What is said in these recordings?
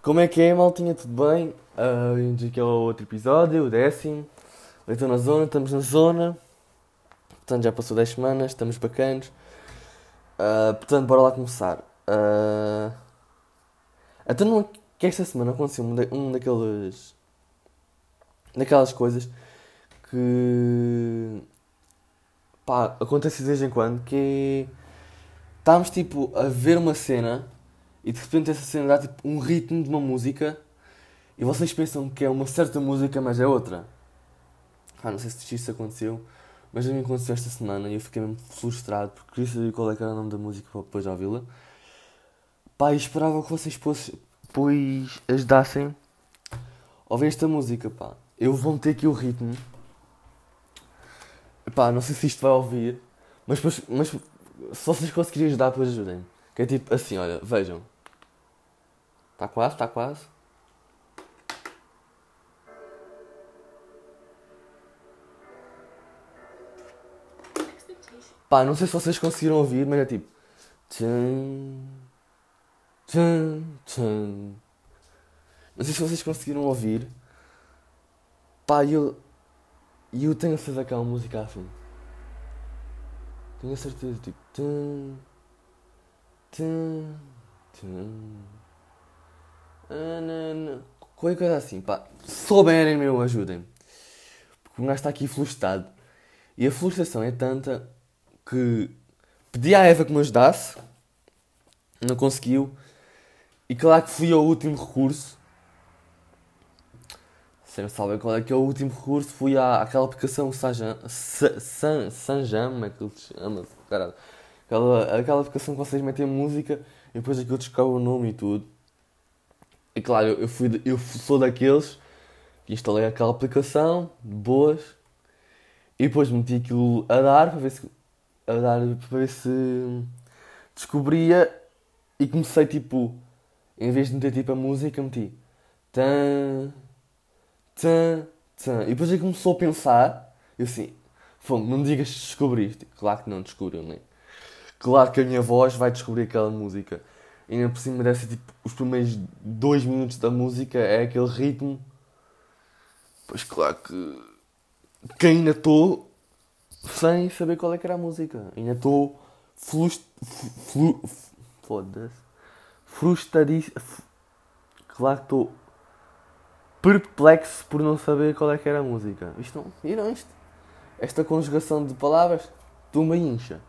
Como é que é, maltinha? Tudo bem? Uh, aqui é o outro episódio, o décimo. Eu estou na zona, estamos na zona. Portanto, já passou 10 semanas, estamos bacanos. Uh, portanto, bora lá começar. Uh, até não que esta semana aconteceu um, da, um daqueles. daquelas coisas que. pá, acontece de vez em quando que é. estamos tipo a ver uma cena e de repente essa cena dá tipo um ritmo de uma música e vocês pensam que é uma certa música, mas é outra. Ah, não sei se isso aconteceu, mas a mim aconteceu esta semana e eu fiquei mesmo frustrado porque queria saber qual é era o nome da música para depois ouvi-la. Pá, e esperava que vocês pois, pois ajudassem a ouvir esta música, pá. Eu vou meter aqui o ritmo. Pá, não sei se isto vai ouvir, mas, mas, se vocês conseguirem ajudar, depois ajudem. Que é tipo assim, olha, vejam. Está quase, está quase. Pá, não sei se vocês conseguiram ouvir, mas é tipo. Não sei se vocês conseguiram ouvir. Pá, eu. Eu tenho a certeza que é uma música assim. Tenho a certeza, tipo. Qualquer coisa assim, pá. Souberem, meu, ajudem-me. Porque o gajo está aqui frustrado. E a frustração é tanta que pedi à Eva que me ajudasse, não conseguiu. E claro que fui ao último recurso. Se não sabem qual é que é o último recurso, fui à, àquela aplicação Sanjam, San, Sanjam, é que ele chama? Caralho. Aquela, aquela aplicação que vocês metem música e depois aquilo descobre o nome e tudo. E claro, eu, fui, eu sou daqueles que instalei aquela aplicação, boas, e depois meti aquilo a dar para ver se, a dar para ver se descobria e comecei tipo, em vez de meter tipo a música, meti tan, tan, tan. E depois ele começou a pensar, eu assim, não me digas que descobriste. Claro que não descobriu, nem. Claro que a minha voz vai descobrir aquela música. E ainda por cima deve ser tipo os primeiros dois minutos da música é aquele ritmo. Pois claro que, que ainda estou sem saber qual é que era a música. Ainda estou flust, flu, foda-se. Frustradíssimo. Claro que estou perplexo por não saber qual é que era a música. Isto não. Viram isto? Esta conjugação de palavras, tumba incha.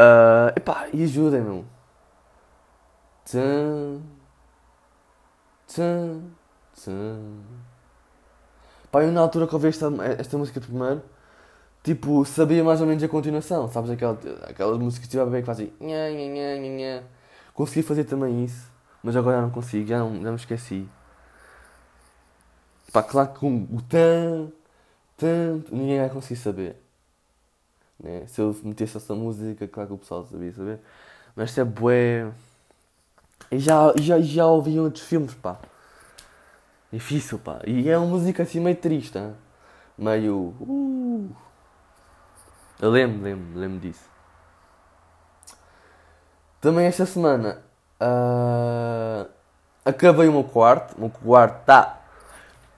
Uh, epá, e ajudem, meu. Tchan, tchan. Pá, eu na altura que ouvi esta, esta música primeiro, tipo, sabia mais ou menos a continuação, sabes? Aquela, aquelas músicas que estiver bem que fazem. Consegui fazer também isso, mas agora não consigo, já, não, já me esqueci. Pá, claro que com o tan, tan, ninguém vai conseguir saber. Né? Se eu metesse essa música, claro que o pessoal sabia saber. Mas é bué. Já, já, já ouvi outros filmes, pá. Difícil, pá. E é uma música assim meio triste, hein? meio. Uh. Eu lembro, lembro, lembro disso. Também esta semana uh, acabei o meu quarto. O meu quarto está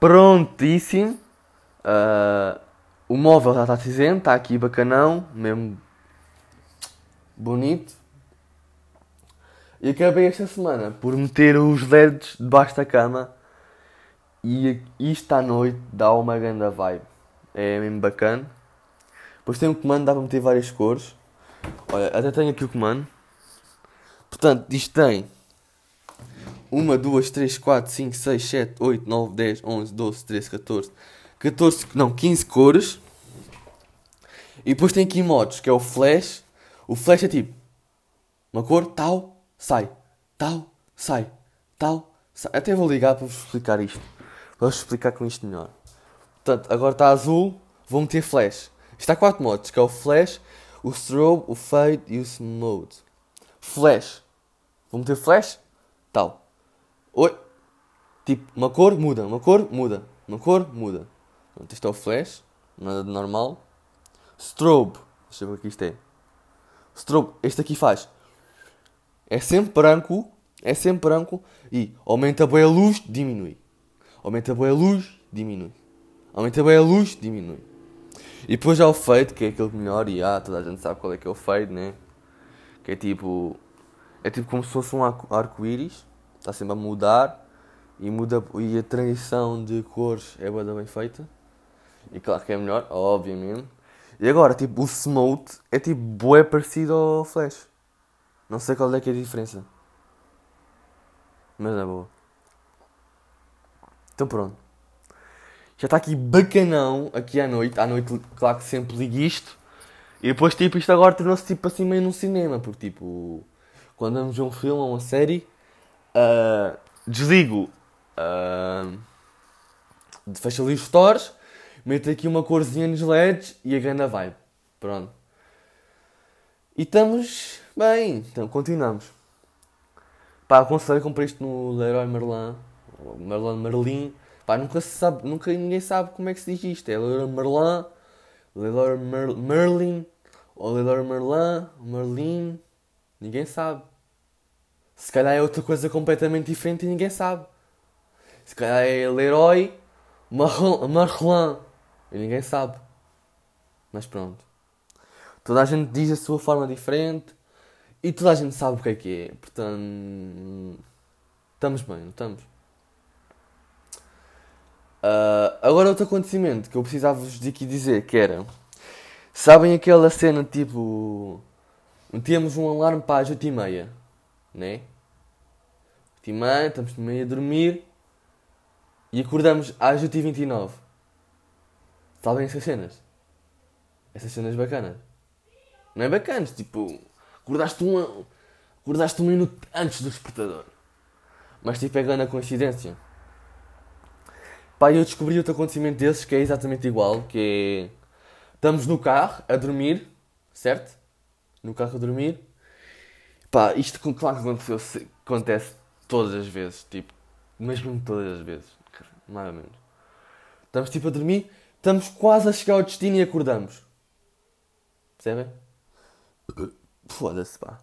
prontíssimo. Uh, o móvel já está cinzento, está aqui bacanão, mesmo bonito. E acabei esta semana por meter os LEDs debaixo da cama e isto à noite dá uma grande vibe. É mesmo bacana. Depois tem um comando, dá para meter várias cores. Olha, até tenho aqui o comando. Portanto, isto tem 1, 2, 3, 4, 5, 6, 7, 8, 9, 10, 11, 12, 13, 14, 14, não, 15 cores. E depois tem aqui modos, que é o flash. O flash é tipo uma cor, tal, sai, tal, sai, tal, sai. Até vou ligar para vos explicar isto. Para vos explicar com isto melhor. Portanto, agora está azul, vou meter flash. Está quatro modos, que é o flash, o strobe, o fade e o smooth. Flash. Vou meter flash, tal. Oi. Tipo, uma cor muda, uma cor muda, uma cor muda. Pronto, este é o flash, nada de normal. Strobe. Deixa eu ver o que isto é. Strobe. Este aqui faz. É sempre branco É sempre branco e aumenta bem a luz, diminui. Aumenta bem a luz, diminui. Aumenta bem a luz, diminui. E depois há o fade, que é aquele melhor, e ah, toda a gente sabe qual é que é o fade, né? Que é tipo. É tipo como se fosse um arco-íris, está sempre a mudar e, muda, e a transição de cores é bem feita. E claro que é melhor, obviamente. E agora, tipo, o Smote é tipo bué parecido ao Flash. Não sei qual é que é a diferença. Mas é boa. Então pronto. Já está aqui bacanão aqui à noite. À noite, claro que sempre ligo isto. E depois, tipo, isto agora tornou-se tipo assim meio num cinema. Porque, tipo, quando vamos ver um filme ou uma série, uh, desligo. Uh, fecho ali os stores, meto aqui uma corzinha nos LEDs e a grande vibe. Pronto. E estamos bem. Então, continuamos. Pá, aconselho a comprar isto no Leroy Merlin. Merlin Merlin. Pá, nunca se sabe, nunca ninguém sabe como é que se diz isto. É Leroy Merlin, Leroy Mer, Merlin, ou Leroy Merlin, Merlin. Ninguém sabe. Se calhar é outra coisa completamente diferente e ninguém sabe. Se calhar é Leroy Merlin e ninguém sabe. Mas pronto. Toda a gente diz a sua forma diferente e toda a gente sabe o que é que é. Portanto, estamos bem, não estamos? Uh, agora outro acontecimento que eu precisava-vos de aqui dizer que era Sabem aquela cena tipo Metíamos um alarme para as 8 e meia Né? Timã, estamos meio a dormir e acordamos às 8h29. Sabem essas cenas? Essas cenas bacanas. Não é bacanas, tipo, acordaste um, acordaste um minuto antes do despertador. Mas tipo, é grande a coincidência. Pá, eu descobri outro acontecimento desses que é exatamente igual, que é... Estamos no carro, a dormir, certo? No carro a dormir. Pá, isto claro que aconteceu, acontece todas as vezes, tipo, mesmo todas as vezes, mais ou menos. Estamos tipo a dormir, estamos quase a chegar ao destino e acordamos. Percebem? Foda-se, pá.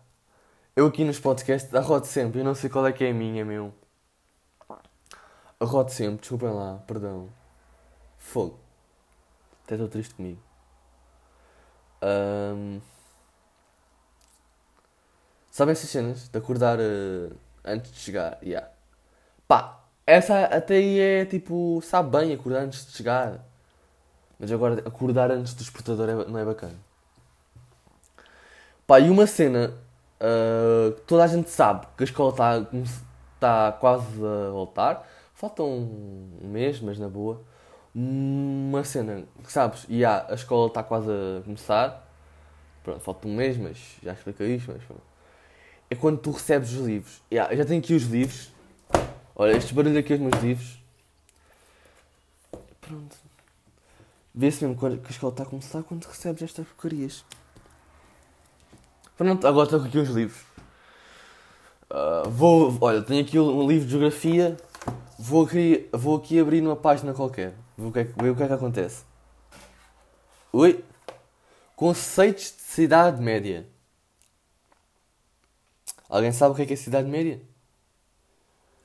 Eu aqui nos podcasts arrodo sempre, eu não sei qual é que é a minha, meu. Arrodo sempre, desculpem lá, perdão. Fogo. Até estou triste comigo. Um... Sabem essas cenas de acordar uh, antes de chegar? Yeah. Pá, essa até aí é tipo, sabe bem acordar antes de chegar. Mas agora acordar antes do despertador é, não é bacana. Pá, e uma cena uh, que toda a gente sabe que a escola está tá quase a voltar. Falta um mês, mas na boa. Uma cena que sabes, e yeah, a escola está quase a começar. Pronto, falta um mês, mas já explica isto, mas é quando tu recebes os livros. Yeah, eu já tenho aqui os livros. Olha, este barulho aqui é os meus livros. Pronto. Vê-se mesmo que a escola está a começar quando recebes estas porcarias. Pronto, agora estou aqui os livros. Uh, vou, olha, tenho aqui um livro de geografia. Vou aqui, vou aqui abrir numa página qualquer. Ver o que é, ver o que, é que acontece. Oi? Conceitos de cidade média. Alguém sabe o que é, que é cidade média?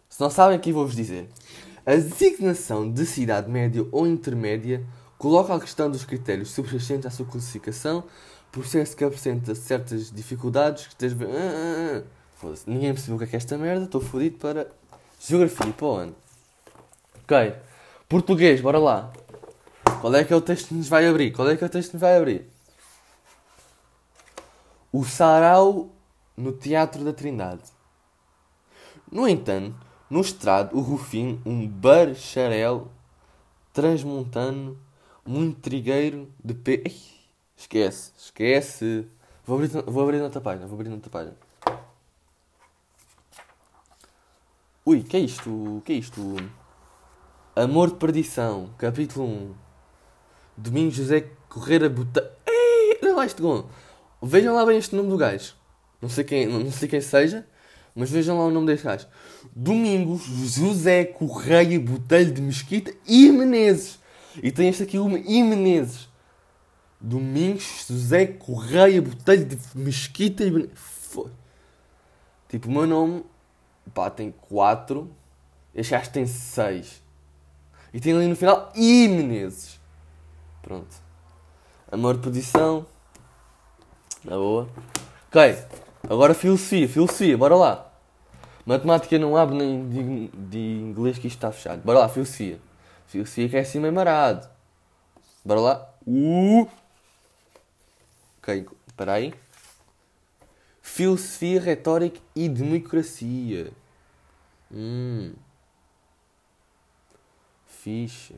Se não sabem, aqui vou-vos dizer. A designação de cidade média ou intermédia coloca a questão dos critérios subjacentes à sua classificação, processo que apresenta certas dificuldades que tens... Ah, ah, ah. Ninguém percebeu o que é, que é esta merda, estou fodido para geografia, para o ano. Ok. Português, bora lá. Qual é que é o texto que nos vai abrir? Qual é que é o texto que nos vai abrir? O sarau no Teatro da Trindade. No entanto, no estrado, o Rufino, um bacharel transmontano, muito trigueiro de pé. Esquece, esquece. Vou abrir, vou abrir noutra página, vou abrir noutra página. Ui, que é isto? que é isto? Amor de Perdição, capítulo 1. Domingos José Correira Bota. Ei, olha lá este gol. Vejam lá bem este nome do gajo. Não sei quem, não sei quem seja, mas vejam lá o nome deste gajo. Domingos José Correia Botelho de Mesquita e Menezes. E tem este aqui uma e Menezes. Domingos José Correia Botelho de Mesquita e. Tipo, o meu nome pá, tem 4. Este gajo tem 6. E tem ali no final I Menezes. Pronto. Amor de posição. Na boa. Ok. Agora filosofia. Filosofia. Bora lá. Matemática não abre nem de, de inglês que isto está fechado. Bora lá. Filosofia. É assim meio marado. Bora lá. Uh. Ok. Espera aí. Filosofia, retórica e democracia. Hum. Fixe.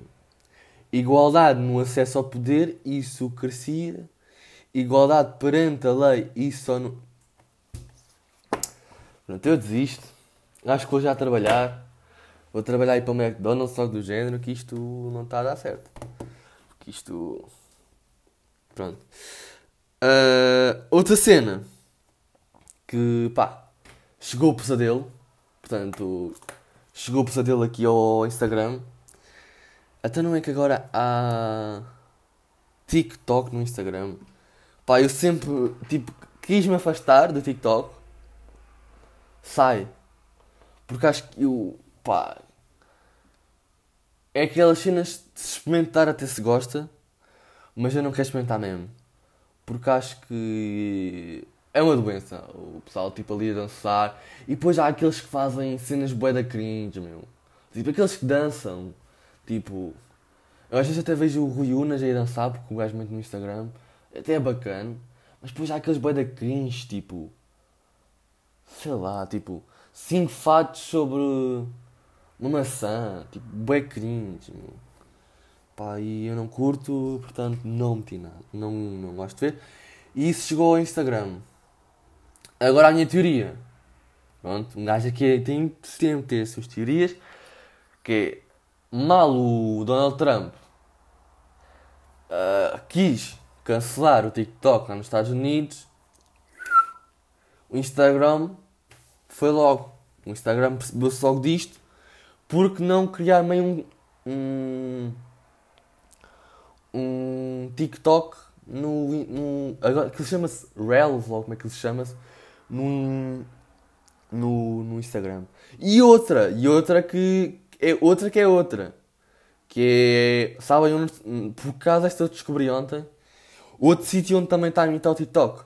Igualdade no acesso ao poder, isso crescia. Igualdade perante a lei, isso só no. Pronto, eu desisto. Acho que vou já trabalhar. Vou trabalhar aí para o McDonald's, só do género, que isto não está a dar certo. Que isto. Pronto. Uh, outra cena. Que pá. Chegou o pesadelo. Portanto. Chegou o pesadelo aqui ao Instagram. Até não é que agora há TikTok no Instagram. Pá, eu sempre, tipo, quis me afastar do TikTok. Sai. Porque acho que eu, pá, é aquelas cenas de experimentar até se gosta, mas eu não quero experimentar mesmo. Porque acho que é uma doença. O pessoal, tipo, ali a dançar. E depois há aqueles que fazem cenas bué da cringe, meu. Tipo, aqueles que dançam Tipo, eu às vezes até vejo o Rui Unas aí dançar, porque o gajo mente no Instagram, até é bacana, mas depois há aqueles boi da cringe, tipo, sei lá, tipo, 5 fatos sobre uma maçã, tipo, boi cringe, meu. Pá, e eu não curto, portanto não meti nada, não, não gosto de ver. E isso chegou ao Instagram. Agora a minha teoria. Pronto, um gajo aqui tem sempre ter as suas teorias, que é mal o Donald Trump uh, quis cancelar o TikTok lá nos Estados Unidos, o Instagram foi logo. O Instagram percebeu-se logo disto porque não criar meio um, um, um TikTok no, no agora que chama-se Reels ou como é que se chama-se no, no, no Instagram e outra e outra que é outra que é outra. Que é. Sabem onde. Por causa desta eu descobri ontem. Outro sítio onde também está a imitar o TikTok.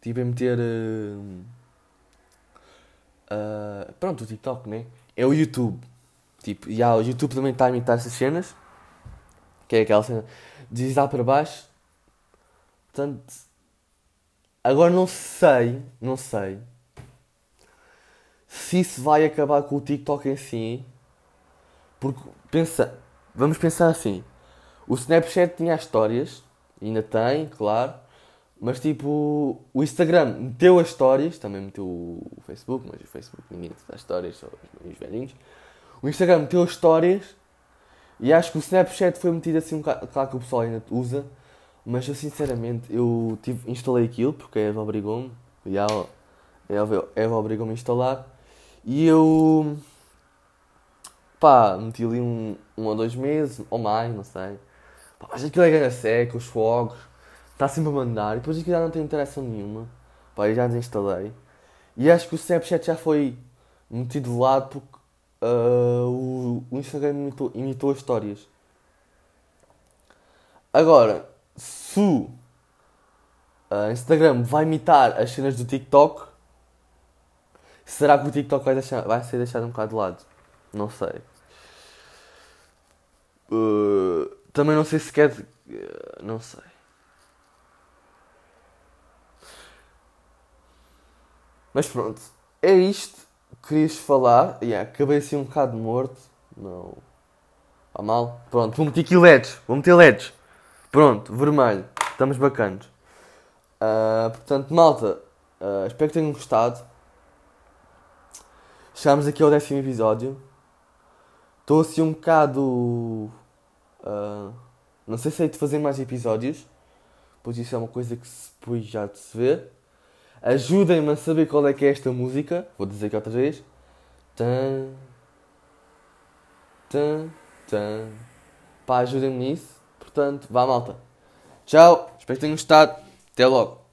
Tipo, a meter. Uh, uh, pronto, o TikTok, né? É o YouTube. Tipo, e o YouTube também está a imitar essas cenas. Que é aquela cena. Deslizar para baixo. Portanto. Agora não sei. Não sei. Se isso vai acabar com o TikTok em si. Porque, pensa, vamos pensar assim: o Snapchat tinha as histórias, ainda tem, claro, mas tipo, o Instagram meteu as histórias, também meteu o Facebook, mas o Facebook ninguém as histórias, só os velhinhos. O Instagram meteu as histórias e acho que o Snapchat foi metido assim um bocado, claro que o pessoal ainda usa, mas eu sinceramente eu tive, instalei aquilo porque a Eva obrigou-me, a Eva obrigou-me a instalar e eu pá, meti ali um, um ou dois meses, ou mais, não sei. Pá, mas aquilo é ganha seca, os fogos, está sempre a mandar, e depois aquilo já não tem interação nenhuma. Pá, eu já desinstalei. E acho que o Snapchat já foi metido de lado porque uh, o, o Instagram imitou, imitou as histórias. Agora, se o uh, Instagram vai imitar as cenas do TikTok, será que o TikTok vai, deixar, vai ser deixado um bocado de lado? Não sei. Uh, também não sei se quer. Não sei. Mas pronto. É isto. Querias falar. Yeah, acabei assim um bocado morto. Não. Está mal? Pronto, vou meter aqui LEDs. Vou meter LEDs. Pronto, vermelho. Estamos bacanos. Uh, portanto, malta. Uh, espero que tenham gostado. Chegamos aqui ao décimo episódio. Estou assim um bocado. Uh, não sei se hei de fazer mais episódios, pois isso é uma coisa que depois já de se vê. Ajudem-me a saber qual é que é esta música. Vou dizer aqui outra vez. Tan, tan, tan. Pá, ajudem-me nisso. Portanto, vá malta. Tchau. Espero que tenham gostado. Até logo.